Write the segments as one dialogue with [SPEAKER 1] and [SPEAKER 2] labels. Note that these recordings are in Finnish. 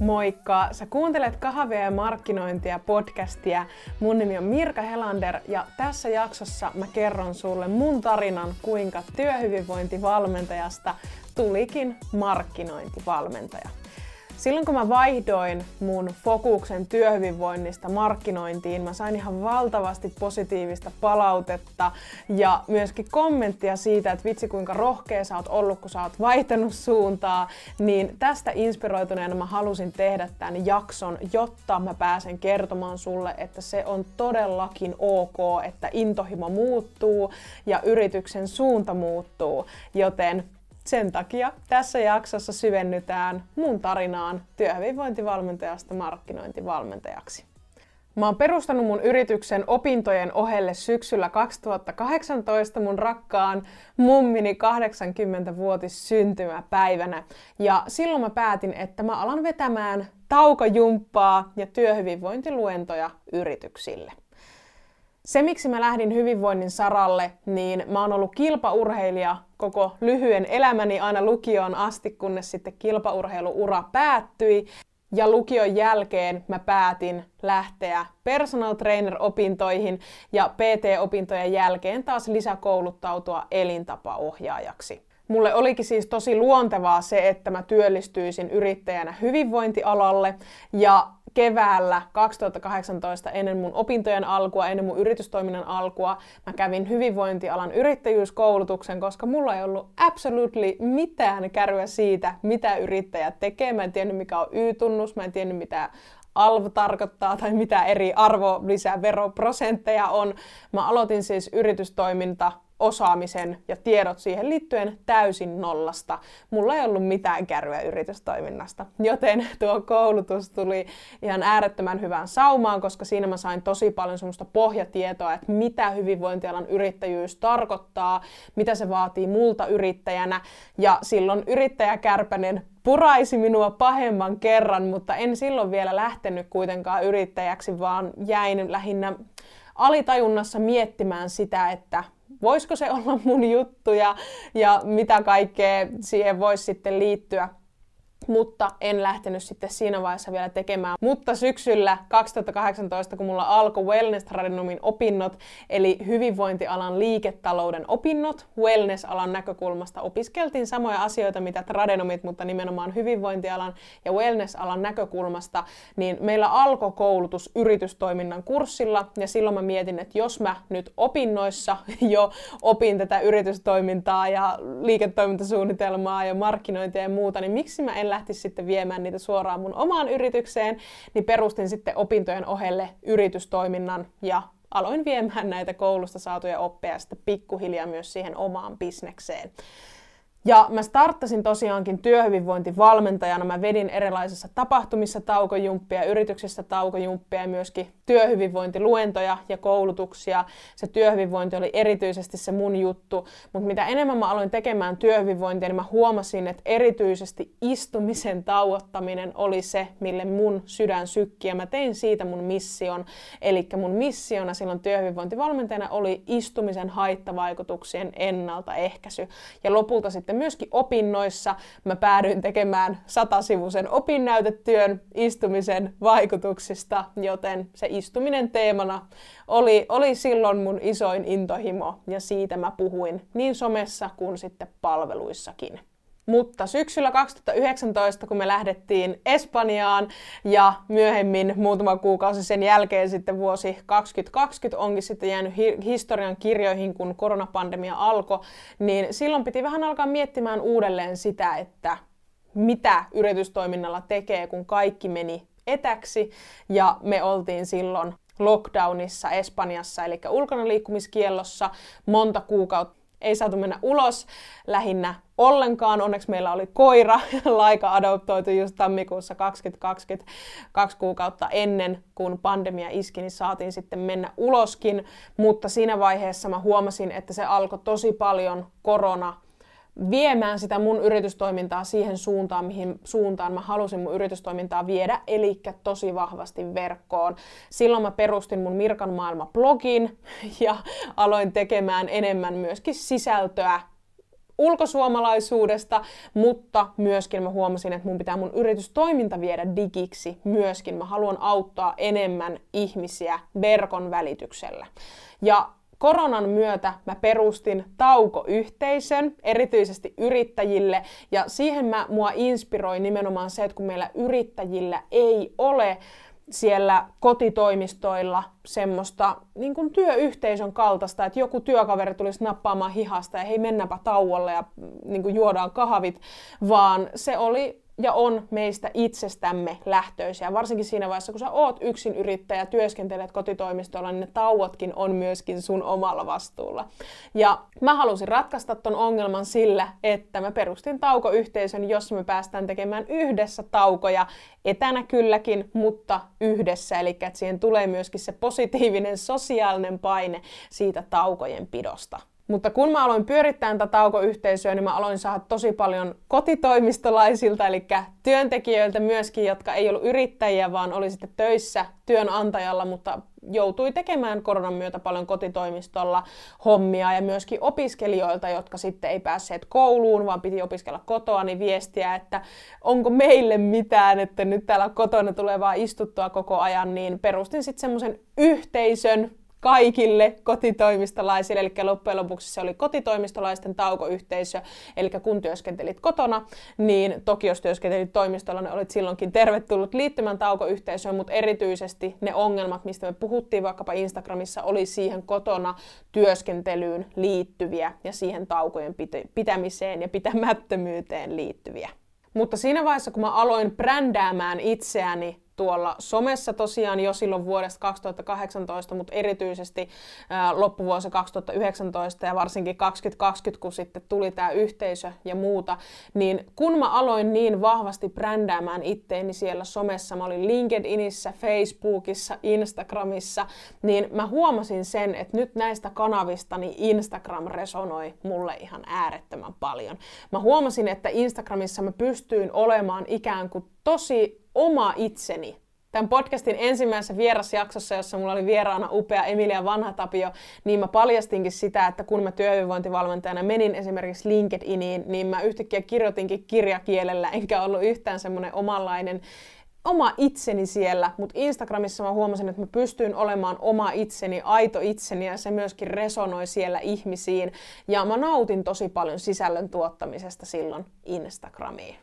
[SPEAKER 1] Moikka! Sä kuuntelet kahvia ja markkinointia podcastia. Mun nimi on Mirka Helander ja tässä jaksossa mä kerron sulle mun tarinan, kuinka työhyvinvointivalmentajasta tulikin markkinointivalmentaja. Silloin kun mä vaihdoin mun fokuksen työhyvinvoinnista markkinointiin, mä sain ihan valtavasti positiivista palautetta ja myöskin kommenttia siitä, että vitsi kuinka rohkea sä oot ollut, kun sä oot vaihtanut suuntaa, niin tästä inspiroituneena mä halusin tehdä tämän jakson, jotta mä pääsen kertomaan sulle, että se on todellakin ok, että intohimo muuttuu ja yrityksen suunta muuttuu, joten sen takia tässä jaksossa syvennytään mun tarinaan työhyvinvointivalmentajasta markkinointivalmentajaksi. Mä oon perustanut mun yrityksen opintojen ohelle syksyllä 2018 mun rakkaan mummini 80-vuotis syntymäpäivänä. Ja silloin mä päätin, että mä alan vetämään taukojumppaa ja työhyvinvointiluentoja yrityksille. Se, miksi mä lähdin hyvinvoinnin saralle, niin mä oon ollut kilpaurheilija koko lyhyen elämäni aina lukioon asti, kunnes sitten kilpaurheiluura päättyi. Ja lukion jälkeen mä päätin lähteä personal trainer-opintoihin ja PT-opintojen jälkeen taas lisäkouluttautua elintapaohjaajaksi. Mulle olikin siis tosi luontevaa se, että mä työllistyisin yrittäjänä hyvinvointialalle ja keväällä 2018 ennen mun opintojen alkua, ennen mun yritystoiminnan alkua, mä kävin hyvinvointialan yrittäjyyskoulutuksen, koska mulla ei ollut absolutely mitään kärryä siitä, mitä yrittäjät tekee. Mä en tiennyt, mikä on Y-tunnus, mä en tiennyt, mitä ALV tarkoittaa tai mitä eri arvonlisäveroprosentteja on. Mä aloitin siis yritystoiminta osaamisen ja tiedot siihen liittyen täysin nollasta. Mulla ei ollut mitään kärryä yritystoiminnasta, joten tuo koulutus tuli ihan äärettömän hyvään saumaan, koska siinä mä sain tosi paljon semmoista pohjatietoa, että mitä hyvinvointialan yrittäjyys tarkoittaa, mitä se vaatii multa yrittäjänä. Ja silloin yrittäjäkärpänen puraisi minua pahemman kerran, mutta en silloin vielä lähtenyt kuitenkaan yrittäjäksi, vaan jäin lähinnä alitajunnassa miettimään sitä, että voisiko se olla mun juttu ja, ja mitä kaikkea siihen voisi sitten liittyä mutta en lähtenyt sitten siinä vaiheessa vielä tekemään. Mutta syksyllä 2018, kun mulla alkoi Wellness Tradenomin opinnot, eli hyvinvointialan liiketalouden opinnot, wellness-alan näkökulmasta opiskeltiin samoja asioita, mitä tradenomit, mutta nimenomaan hyvinvointialan ja wellness-alan näkökulmasta, niin meillä alkoi koulutus yritystoiminnan kurssilla, ja silloin mä mietin, että jos mä nyt opinnoissa jo opin tätä yritystoimintaa ja liiketoimintasuunnitelmaa ja markkinointia ja muuta, niin miksi mä en lähtisi sitten viemään niitä suoraan mun omaan yritykseen, niin perustin sitten opintojen ohelle yritystoiminnan ja aloin viemään näitä koulusta saatuja oppeja sitten pikkuhiljaa myös siihen omaan bisnekseen. Ja mä starttasin tosiaankin työhyvinvointivalmentajana. Mä vedin erilaisissa tapahtumissa taukojumppia, yrityksissä taukojumppia ja myöskin työhyvinvointiluentoja ja koulutuksia. Se työhyvinvointi oli erityisesti se mun juttu. Mutta mitä enemmän mä aloin tekemään työhyvinvointia, niin mä huomasin, että erityisesti istumisen tauottaminen oli se, mille mun sydän sykki. Ja mä tein siitä mun mission. Eli mun missiona silloin työhyvinvointivalmentajana oli istumisen haittavaikutuksien ennaltaehkäisy. Ja lopulta sitten sitten myöskin opinnoissa mä päädyin tekemään satasivuisen opinnäytetyön istumisen vaikutuksista, joten se istuminen teemana oli, oli silloin mun isoin intohimo ja siitä mä puhuin niin somessa kuin sitten palveluissakin. Mutta syksyllä 2019, kun me lähdettiin Espanjaan ja myöhemmin muutama kuukausi sen jälkeen sitten vuosi 2020 onkin sitten jäänyt hi- historian kirjoihin, kun koronapandemia alkoi, niin silloin piti vähän alkaa miettimään uudelleen sitä, että mitä yritystoiminnalla tekee, kun kaikki meni etäksi. Ja me oltiin silloin lockdownissa Espanjassa, eli ulkona liikkumiskiellossa monta kuukautta ei saatu mennä ulos lähinnä ollenkaan. Onneksi meillä oli koira, Laika adoptoitu just tammikuussa 2020, kaksi kuukautta ennen kuin pandemia iski, niin saatiin sitten mennä uloskin. Mutta siinä vaiheessa mä huomasin, että se alkoi tosi paljon korona viemään sitä mun yritystoimintaa siihen suuntaan, mihin suuntaan mä halusin mun yritystoimintaa viedä, eli tosi vahvasti verkkoon. Silloin mä perustin mun Mirkan maailma blogin ja aloin tekemään enemmän myöskin sisältöä ulkosuomalaisuudesta, mutta myöskin mä huomasin, että mun pitää mun yritystoiminta viedä digiksi myöskin. Mä haluan auttaa enemmän ihmisiä verkon välityksellä. Ja koronan myötä mä perustin taukoyhteisön, erityisesti yrittäjille, ja siihen mä, mua inspiroi nimenomaan se, että kun meillä yrittäjillä ei ole siellä kotitoimistoilla semmoista niin kuin työyhteisön kaltaista, että joku työkaveri tulisi nappaamaan hihasta ja hei mennäpä tauolle ja niin kuin juodaan kahvit, vaan se oli ja on meistä itsestämme lähtöisiä. Varsinkin siinä vaiheessa, kun sä oot yksin yrittäjä, työskentelet kotitoimistolla, niin ne tauotkin on myöskin sun omalla vastuulla. Ja mä halusin ratkaista ton ongelman sillä, että mä perustin taukoyhteisön, jossa me päästään tekemään yhdessä taukoja, etänä kylläkin, mutta yhdessä. Eli siihen tulee myöskin se positiivinen sosiaalinen paine siitä taukojen pidosta. Mutta kun mä aloin pyörittää tätä taukoyhteisöä, niin mä aloin saada tosi paljon kotitoimistolaisilta, eli työntekijöiltä myöskin, jotka ei ollut yrittäjiä, vaan oli sitten töissä työnantajalla, mutta joutui tekemään koronan myötä paljon kotitoimistolla hommia ja myöskin opiskelijoilta, jotka sitten ei päässeet kouluun, vaan piti opiskella kotoa, niin viestiä, että onko meille mitään, että nyt täällä kotona tulee vaan istuttua koko ajan, niin perustin sitten semmoisen yhteisön, kaikille kotitoimistolaisille, eli loppujen lopuksi se oli kotitoimistolaisten taukoyhteisö, eli kun työskentelit kotona, niin toki jos työskentelit toimistolla, niin olit silloinkin tervetullut liittymään taukoyhteisöön, mutta erityisesti ne ongelmat, mistä me puhuttiin vaikkapa Instagramissa, oli siihen kotona työskentelyyn liittyviä ja siihen taukojen pitämiseen ja pitämättömyyteen liittyviä. Mutta siinä vaiheessa, kun mä aloin brändäämään itseäni tuolla somessa tosiaan jo silloin vuodesta 2018, mutta erityisesti loppuvuosi 2019 ja varsinkin 2020, kun sitten tuli tämä yhteisö ja muuta, niin kun mä aloin niin vahvasti brändäämään itteeni siellä somessa, mä olin LinkedInissä, Facebookissa, Instagramissa, niin mä huomasin sen, että nyt näistä kanavista niin Instagram resonoi mulle ihan äärettömän paljon. Mä huomasin, että Instagramissa mä pystyin olemaan ikään kuin tosi oma itseni. Tämän podcastin ensimmäisessä vierasjaksossa, jossa mulla oli vieraana upea Emilia Vanhatapio, niin mä paljastinkin sitä, että kun mä työhyvinvointivalmentajana menin esimerkiksi LinkedIniin, niin mä yhtäkkiä kirjoitinkin kirjakielellä, enkä ollut yhtään semmoinen omanlainen oma itseni siellä, mutta Instagramissa mä huomasin, että mä pystyin olemaan oma itseni, aito itseni ja se myöskin resonoi siellä ihmisiin. Ja mä nautin tosi paljon sisällön tuottamisesta silloin Instagramiin.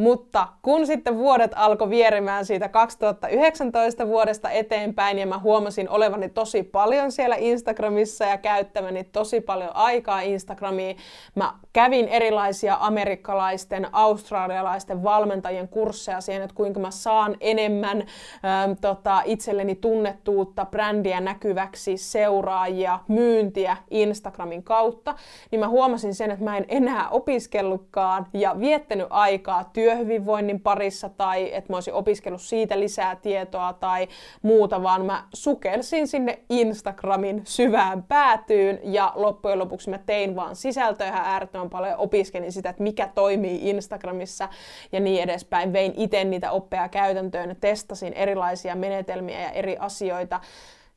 [SPEAKER 1] Mutta kun sitten vuodet alkoi vierimään siitä 2019 vuodesta eteenpäin ja mä huomasin olevani tosi paljon siellä Instagramissa ja käyttämäni tosi paljon aikaa Instagramiin, mä kävin erilaisia amerikkalaisten, australialaisten valmentajien kursseja siihen, että kuinka mä saan enemmän ähm, tota, itselleni tunnettuutta, brändiä näkyväksi, seuraajia, myyntiä Instagramin kautta, niin mä huomasin sen, että mä en enää opiskellutkaan ja viettänyt aikaa työ työhyvinvoinnin parissa tai että mä olisin opiskellut siitä lisää tietoa tai muuta, vaan mä sukelsin sinne Instagramin syvään päätyyn ja loppujen lopuksi mä tein vaan sisältöä ihan äärettömän paljon opiskelin sitä, että mikä toimii Instagramissa ja niin edespäin. Vein itse niitä oppeja käytäntöön testasin erilaisia menetelmiä ja eri asioita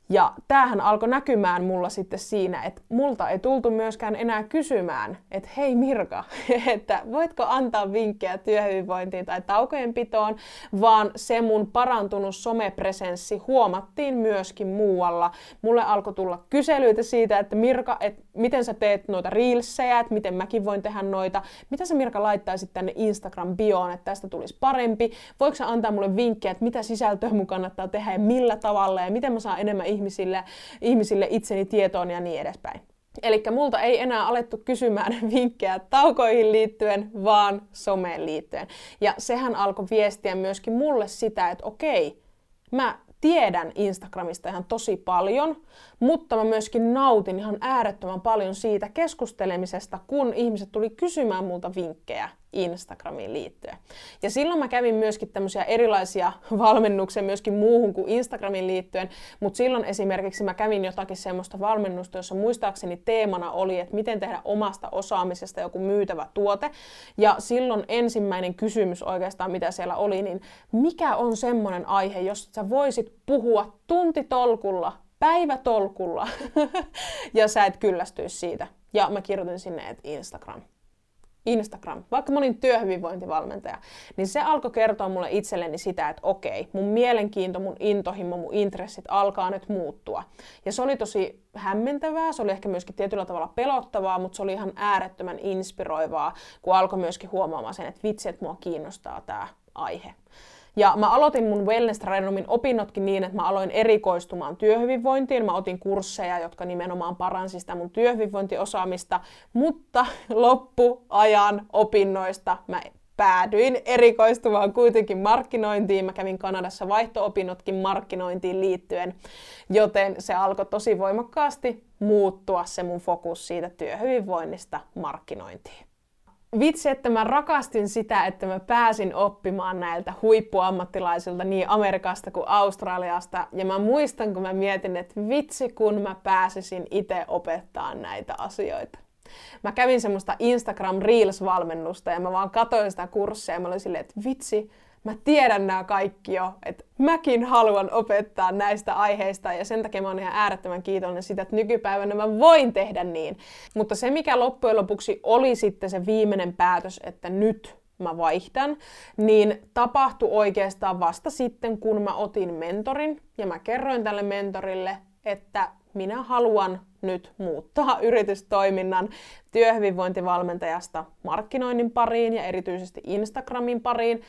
[SPEAKER 1] ja tämähän alkoi näkymään mulla sitten siinä, että multa ei tultu myöskään enää kysymään, että hei Mirka, että voitko antaa vinkkejä työhyvinvointiin tai taukojen pitoon, vaan se mun parantunut somepresenssi huomattiin myöskin muualla. Mulle alkoi tulla kyselyitä siitä, että Mirka, että miten sä teet noita reelsejä, että miten mäkin voin tehdä noita, mitä sä Mirka laittaisit tänne Instagram-bioon, että tästä tulisi parempi, voiko sä antaa mulle vinkkejä, että mitä sisältöä mun kannattaa tehdä ja millä tavalla ja miten mä saan enemmän ihmisille, ihmisille itseni tietoon ja niin edespäin. Eli multa ei enää alettu kysymään vinkkejä taukoihin liittyen, vaan someen liittyen. Ja sehän alkoi viestiä myöskin mulle sitä, että okei, mä tiedän Instagramista ihan tosi paljon, mutta mä myöskin nautin ihan äärettömän paljon siitä keskustelemisesta, kun ihmiset tuli kysymään multa vinkkejä Instagramiin liittyen. Ja silloin mä kävin myöskin tämmöisiä erilaisia valmennuksia myöskin muuhun kuin Instagramiin liittyen, mutta silloin esimerkiksi mä kävin jotakin semmoista valmennusta, jossa muistaakseni teemana oli, että miten tehdä omasta osaamisesta joku myytävä tuote. Ja silloin ensimmäinen kysymys oikeastaan, mitä siellä oli, niin mikä on semmoinen aihe, jos sä voisit puhua tuntitolkulla, päivätolkulla, ja sä et kyllästyisi siitä. Ja mä kirjoitin sinne, että Instagram Instagram, vaikka mä olin työhyvinvointivalmentaja, niin se alkoi kertoa mulle itselleni sitä, että okei, mun mielenkiinto, mun intohimo, mun intressit alkaa nyt muuttua. Ja se oli tosi hämmentävää, se oli ehkä myöskin tietyllä tavalla pelottavaa, mutta se oli ihan äärettömän inspiroivaa, kun alkoi myöskin huomaamaan sen, että vitsi, että mua kiinnostaa tämä aihe. Ja mä aloitin mun wellness trainumin opinnotkin niin, että mä aloin erikoistumaan työhyvinvointiin. Mä otin kursseja, jotka nimenomaan paransi sitä mun työhyvinvointiosaamista, mutta loppuajan opinnoista mä päädyin erikoistumaan kuitenkin markkinointiin. Mä kävin Kanadassa vaihto-opinnotkin markkinointiin liittyen, joten se alkoi tosi voimakkaasti muuttua se mun fokus siitä työhyvinvoinnista markkinointiin vitsi, että mä rakastin sitä, että mä pääsin oppimaan näiltä huippuammattilaisilta niin Amerikasta kuin Australiasta. Ja mä muistan, kun mä mietin, että vitsi, kun mä pääsisin itse opettaa näitä asioita. Mä kävin semmoista Instagram Reels-valmennusta ja mä vaan katsoin sitä kurssia ja mä olin silleen, että vitsi, mä tiedän nämä kaikki jo, että mäkin haluan opettaa näistä aiheista ja sen takia mä oon ihan äärettömän kiitollinen sitä, että nykypäivänä mä voin tehdä niin. Mutta se, mikä loppujen lopuksi oli sitten se viimeinen päätös, että nyt mä vaihdan, niin tapahtui oikeastaan vasta sitten, kun mä otin mentorin ja mä kerroin tälle mentorille, että minä haluan nyt muuttaa yritystoiminnan työhyvinvointivalmentajasta markkinoinnin pariin ja erityisesti Instagramin pariin,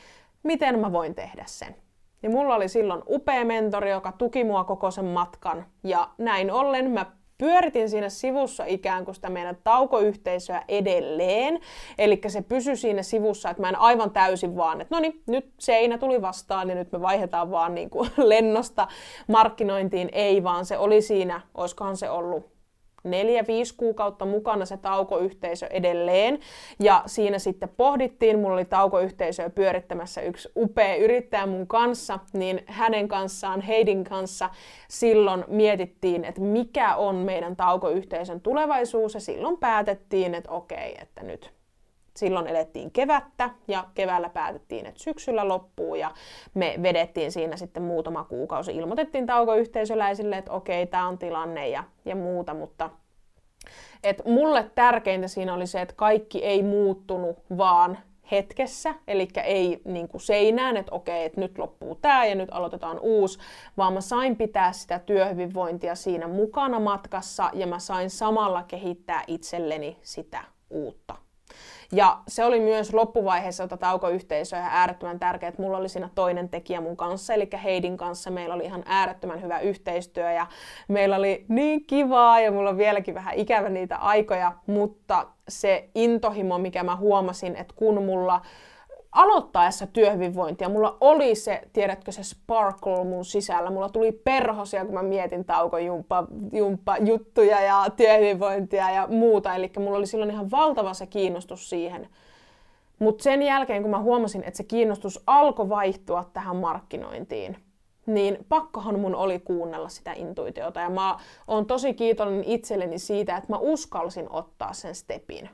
[SPEAKER 1] miten mä voin tehdä sen. Ja mulla oli silloin upea mentori, joka tuki mua koko sen matkan. Ja näin ollen mä pyöritin siinä sivussa ikään kuin sitä meidän taukoyhteisöä edelleen. Eli se pysyi siinä sivussa, että mä en aivan täysin vaan, että no niin, nyt seinä tuli vastaan ja nyt me vaihdetaan vaan niin kuin lennosta markkinointiin. Ei, vaan se oli siinä, olisikohan se ollut neljä, viisi kuukautta mukana se taukoyhteisö edelleen. Ja siinä sitten pohdittiin, mulla oli taukoyhteisöä pyörittämässä yksi upea yrittäjä mun kanssa, niin hänen kanssaan, Heidin kanssa, silloin mietittiin, että mikä on meidän taukoyhteisön tulevaisuus, ja silloin päätettiin, että okei, että nyt silloin elettiin kevättä ja keväällä päätettiin, että syksyllä loppuu ja me vedettiin siinä sitten muutama kuukausi. Ilmoitettiin taukoyhteisöläisille, että okei, tämä on tilanne ja, ja muuta, mutta et mulle tärkeintä siinä oli se, että kaikki ei muuttunut vaan hetkessä, eli ei niin kuin seinään, että okei, että nyt loppuu tämä ja nyt aloitetaan uusi, vaan mä sain pitää sitä työhyvinvointia siinä mukana matkassa ja mä sain samalla kehittää itselleni sitä uutta. Ja se oli myös loppuvaiheessa tätä taukoyhteisöä äärettömän tärkeää, että mulla oli siinä toinen tekijä mun kanssa, eli Heidin kanssa meillä oli ihan äärettömän hyvä yhteistyö ja meillä oli niin kivaa ja mulla on vieläkin vähän ikävä niitä aikoja, mutta se intohimo, mikä mä huomasin, että kun mulla aloittaessa työhyvinvointia mulla oli se, tiedätkö, se sparkle mun sisällä. Mulla tuli perhosia, kun mä mietin taukojumppa jumppa, juttuja ja työhyvinvointia ja muuta. Eli mulla oli silloin ihan valtava se kiinnostus siihen. Mutta sen jälkeen, kun mä huomasin, että se kiinnostus alkoi vaihtua tähän markkinointiin, niin pakkohan mun oli kuunnella sitä intuitiota. Ja mä oon tosi kiitollinen itselleni siitä, että mä uskalsin ottaa sen stepin.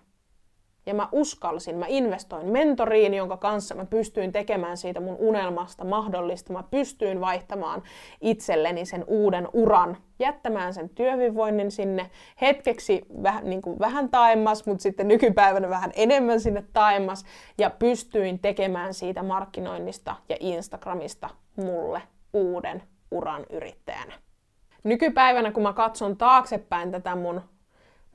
[SPEAKER 1] Ja mä uskalsin, mä investoin mentoriin, jonka kanssa mä pystyin tekemään siitä mun unelmasta mahdollista. Mä pystyin vaihtamaan itselleni sen uuden uran, jättämään sen työhyvinvoinnin sinne hetkeksi vähän, niin kuin vähän taemmas, mutta sitten nykypäivänä vähän enemmän sinne taemmas. Ja pystyin tekemään siitä markkinoinnista ja Instagramista mulle uuden uran yrittäjänä. Nykypäivänä, kun mä katson taaksepäin tätä mun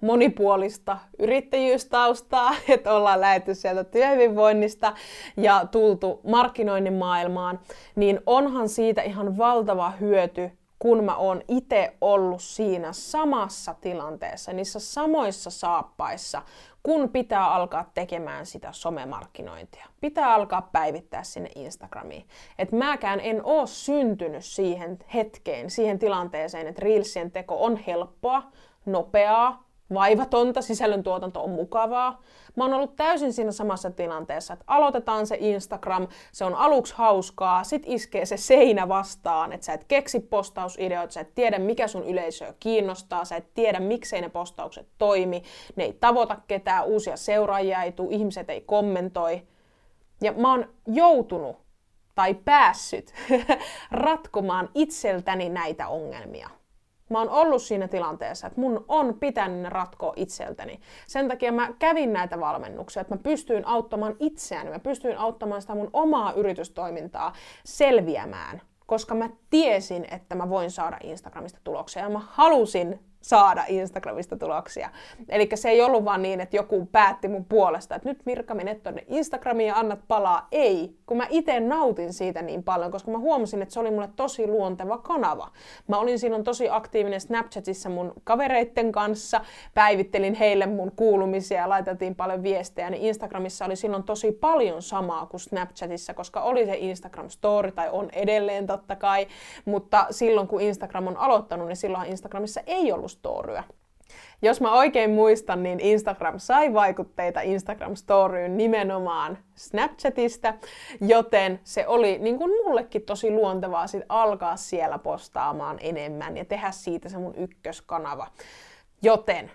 [SPEAKER 1] monipuolista yrittäjyystaustaa, että ollaan lähetty sieltä työhyvinvoinnista ja tultu markkinoinnin maailmaan, niin onhan siitä ihan valtava hyöty, kun mä oon itse ollut siinä samassa tilanteessa, niissä samoissa saappaissa, kun pitää alkaa tekemään sitä somemarkkinointia. Pitää alkaa päivittää sinne Instagramiin. Et mäkään en oo syntynyt siihen hetkeen, siihen tilanteeseen, että Reelsien teko on helppoa, nopeaa, vaivatonta, sisällöntuotanto on mukavaa. Mä oon ollut täysin siinä samassa tilanteessa, että aloitetaan se Instagram, se on aluksi hauskaa, sit iskee se seinä vastaan, että sä et keksi postausideoita, sä et tiedä mikä sun yleisöä kiinnostaa, sä et tiedä miksei ne postaukset toimi, ne ei tavoita ketään, uusia seuraajia ei tuu, ihmiset ei kommentoi. Ja mä oon joutunut tai päässyt ratkomaan itseltäni näitä ongelmia. Mä oon ollut siinä tilanteessa, että mun on pitänyt ne ratkoa itseltäni. Sen takia mä kävin näitä valmennuksia, että mä pystyin auttamaan itseäni, mä pystyin auttamaan sitä mun omaa yritystoimintaa selviämään koska mä tiesin, että mä voin saada Instagramista tuloksia ja mä halusin saada Instagramista tuloksia. Eli se ei ollut vaan niin, että joku päätti mun puolesta, että nyt Mirka menet tonne Instagramiin ja annat palaa. Ei, kun mä itse nautin siitä niin paljon, koska mä huomasin, että se oli mulle tosi luonteva kanava. Mä olin silloin tosi aktiivinen Snapchatissa mun kavereitten kanssa, päivittelin heille mun kuulumisia ja laitettiin paljon viestejä, niin Instagramissa oli silloin tosi paljon samaa kuin Snapchatissa, koska oli se Instagram Story, tai on edelleen totta kai, mutta silloin kun Instagram on aloittanut, niin silloin Instagramissa ei ollut storyä. Jos mä oikein muistan, niin Instagram sai vaikutteita Instagram Storyyn nimenomaan Snapchatista, joten se oli niin kuin mullekin tosi luontevaa sit alkaa siellä postaamaan enemmän ja tehdä siitä se mun ykköskanava. Joten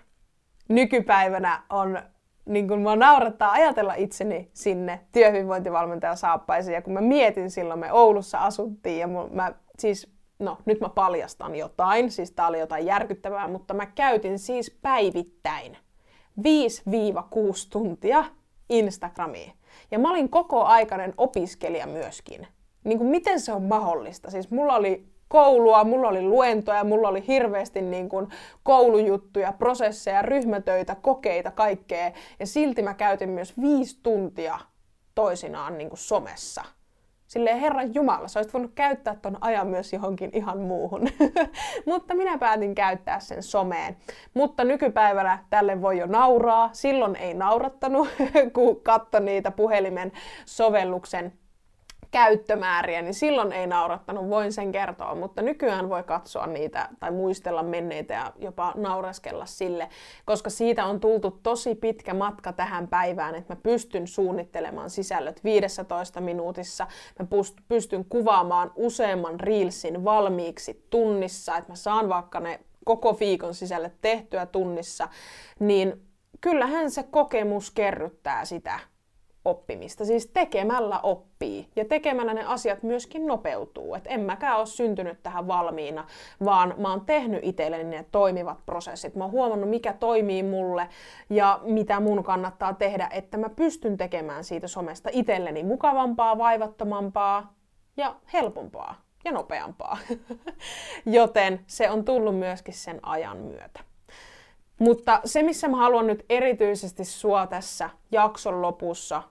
[SPEAKER 1] nykypäivänä on niin kun mä naurattaa ajatella itseni sinne työhyvinvointivalmentaja saappaisiin. Ja kun mä mietin silloin, me Oulussa asuttiin ja mä siis no nyt mä paljastan jotain, siis tää oli jotain järkyttävää, mutta mä käytin siis päivittäin 5-6 tuntia Instagramiin. Ja mä olin koko aikainen opiskelija myöskin. Niin kuin miten se on mahdollista? Siis mulla oli koulua, mulla oli luentoja, mulla oli hirveästi niin kuin koulujuttuja, prosesseja, ryhmätöitä, kokeita, kaikkea. Ja silti mä käytin myös viisi tuntia toisinaan niin kuin somessa silleen Herran Jumala, sä olisit voinut käyttää ton ajan myös johonkin ihan muuhun. Mutta minä päätin käyttää sen someen. Mutta nykypäivänä tälle voi jo nauraa. Silloin ei naurattanut, kun katso niitä puhelimen sovelluksen käyttömääriä, niin silloin ei naurattanut, voin sen kertoa, mutta nykyään voi katsoa niitä tai muistella menneitä ja jopa naureskella sille, koska siitä on tultu tosi pitkä matka tähän päivään, että mä pystyn suunnittelemaan sisällöt 15 minuutissa, mä pystyn kuvaamaan useamman reelsin valmiiksi tunnissa, että mä saan vaikka ne koko viikon sisälle tehtyä tunnissa, niin kyllähän se kokemus kerryttää sitä oppimista. Siis tekemällä oppii ja tekemällä ne asiat myöskin nopeutuu. Et en mäkään ole syntynyt tähän valmiina, vaan mä oon tehnyt itselleni ne toimivat prosessit. Mä oon huomannut, mikä toimii mulle ja mitä mun kannattaa tehdä, että mä pystyn tekemään siitä somesta itselleni mukavampaa, vaivattomampaa ja helpompaa ja nopeampaa. Joten se on tullut myöskin sen ajan myötä. Mutta se, missä mä haluan nyt erityisesti sua tässä jakson lopussa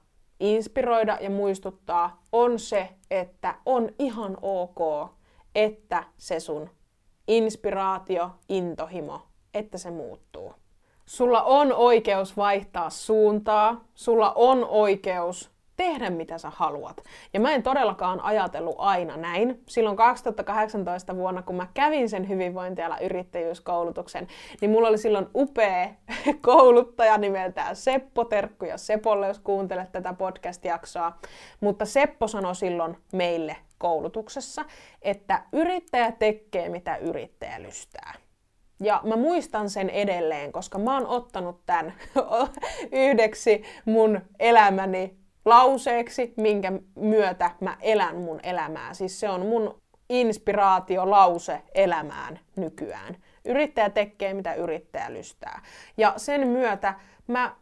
[SPEAKER 1] inspiroida ja muistuttaa, on se, että on ihan ok, että se sun inspiraatio, intohimo, että se muuttuu. Sulla on oikeus vaihtaa suuntaa, sulla on oikeus tehdä mitä sä haluat. Ja mä en todellakaan ajatellut aina näin. Silloin 2018 vuonna, kun mä kävin sen hyvinvointiala yrittäjyyskoulutuksen, niin mulla oli silloin upea kouluttaja nimeltään Seppo. Terkkuja Sepolle, jos kuuntelet tätä podcast-jaksoa. Mutta Seppo sanoi silloin meille koulutuksessa, että yrittäjä tekee mitä yrittäjä lystää. Ja mä muistan sen edelleen, koska mä oon ottanut tämän yhdeksi mun elämäni lauseeksi, minkä myötä mä elän mun elämää. Siis se on mun inspiraatiolause elämään nykyään. Yrittäjä tekee, mitä yrittäjä lystää. Ja sen myötä mä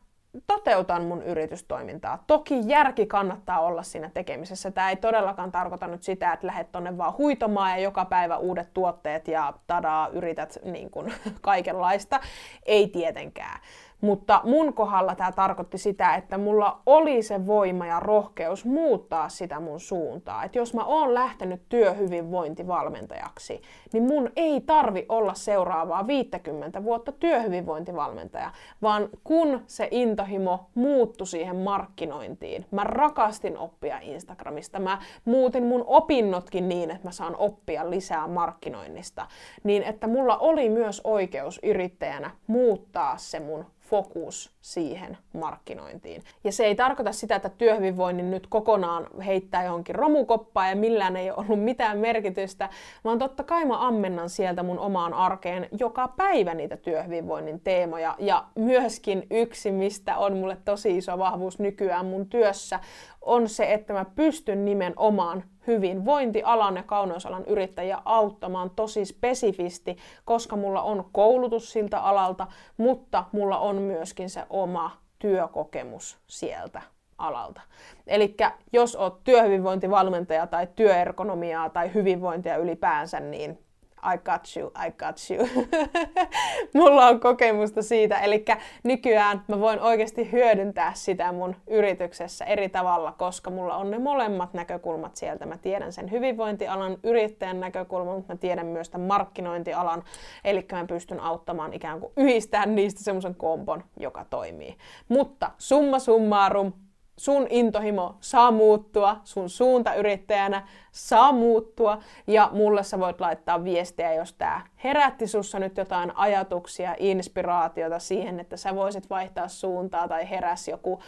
[SPEAKER 1] toteutan mun yritystoimintaa. Toki järki kannattaa olla siinä tekemisessä. Tämä ei todellakaan tarkoita nyt sitä, että lähdet tonne vaan huitomaan ja joka päivä uudet tuotteet ja tadaa, yrität niin kuin, kaikenlaista. Ei tietenkään. Mutta mun kohdalla tämä tarkoitti sitä, että mulla oli se voima ja rohkeus muuttaa sitä mun suuntaa. Että jos mä oon lähtenyt työhyvinvointivalmentajaksi, niin mun ei tarvi olla seuraavaa 50 vuotta työhyvinvointivalmentaja, vaan kun se intohimo muuttui siihen markkinointiin, mä rakastin oppia Instagramista, mä muutin mun opinnotkin niin, että mä saan oppia lisää markkinoinnista, niin että mulla oli myös oikeus yrittäjänä muuttaa se mun fokus siihen markkinointiin. Ja se ei tarkoita sitä, että työhyvinvoinnin nyt kokonaan heittää johonkin romukoppaan ja millään ei ollut mitään merkitystä, vaan totta kai mä ammennan sieltä mun omaan arkeen joka päivä niitä työhyvinvoinnin teemoja. Ja myöskin yksi, mistä on mulle tosi iso vahvuus nykyään mun työssä, on se, että mä pystyn nimenomaan hyvinvointialan ja kauneusalan yrittäjiä auttamaan tosi spesifisti, koska mulla on koulutus siltä alalta, mutta mulla on myöskin se oma työkokemus sieltä alalta. Eli jos oot työhyvinvointivalmentaja tai työergonomiaa tai hyvinvointia ylipäänsä, niin I got you, I got you. Mulla on kokemusta siitä, eli nykyään mä voin oikeasti hyödyntää sitä mun yrityksessä eri tavalla, koska mulla on ne molemmat näkökulmat sieltä. Mä tiedän sen hyvinvointialan yrittäjän näkökulman, mutta mä tiedän myös tämän markkinointialan, eli mä pystyn auttamaan ikään kuin yhdistämään niistä semmoisen kompon, joka toimii. Mutta summa summarum, sun intohimo saa muuttua, sun suunta yrittäjänä saa muuttua ja mulle sä voit laittaa viestiä, jos tää herätti sussa nyt jotain ajatuksia, inspiraatiota siihen, että sä voisit vaihtaa suuntaa tai heräs joku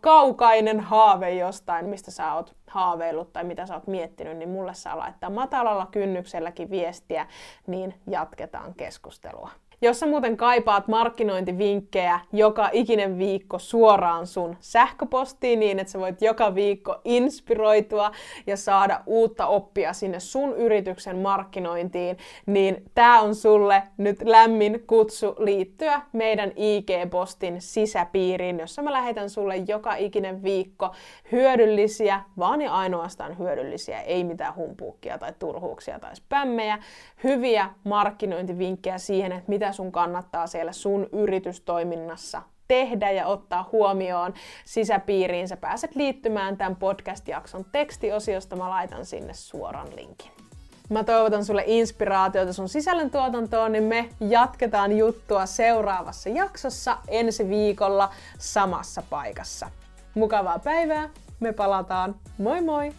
[SPEAKER 1] kaukainen haave jostain, mistä sä oot haaveillut tai mitä sä oot miettinyt, niin mulle saa laittaa matalalla kynnykselläkin viestiä, niin jatketaan keskustelua. Jos sä muuten kaipaat markkinointivinkkejä joka ikinen viikko suoraan sun sähköpostiin niin, että sä voit joka viikko inspiroitua ja saada uutta oppia sinne sun yrityksen markkinointiin, niin tää on sulle nyt lämmin kutsu liittyä meidän IG-postin sisäpiiriin, jossa mä lähetän sulle joka ikinen viikko hyödyllisiä, vaan ja ainoastaan hyödyllisiä, ei mitään humpuukkia tai turhuuksia tai spämmejä, hyviä markkinointivinkkejä siihen, että sun kannattaa siellä sun yritystoiminnassa tehdä ja ottaa huomioon sisäpiiriin. Sä pääset liittymään tämän podcast-jakson tekstiosiosta. Mä laitan sinne suoran linkin. Mä toivotan sulle inspiraatiota sun sisällöntuotantoon, niin me jatketaan juttua seuraavassa jaksossa ensi viikolla samassa paikassa. Mukavaa päivää, me palataan. Moi moi!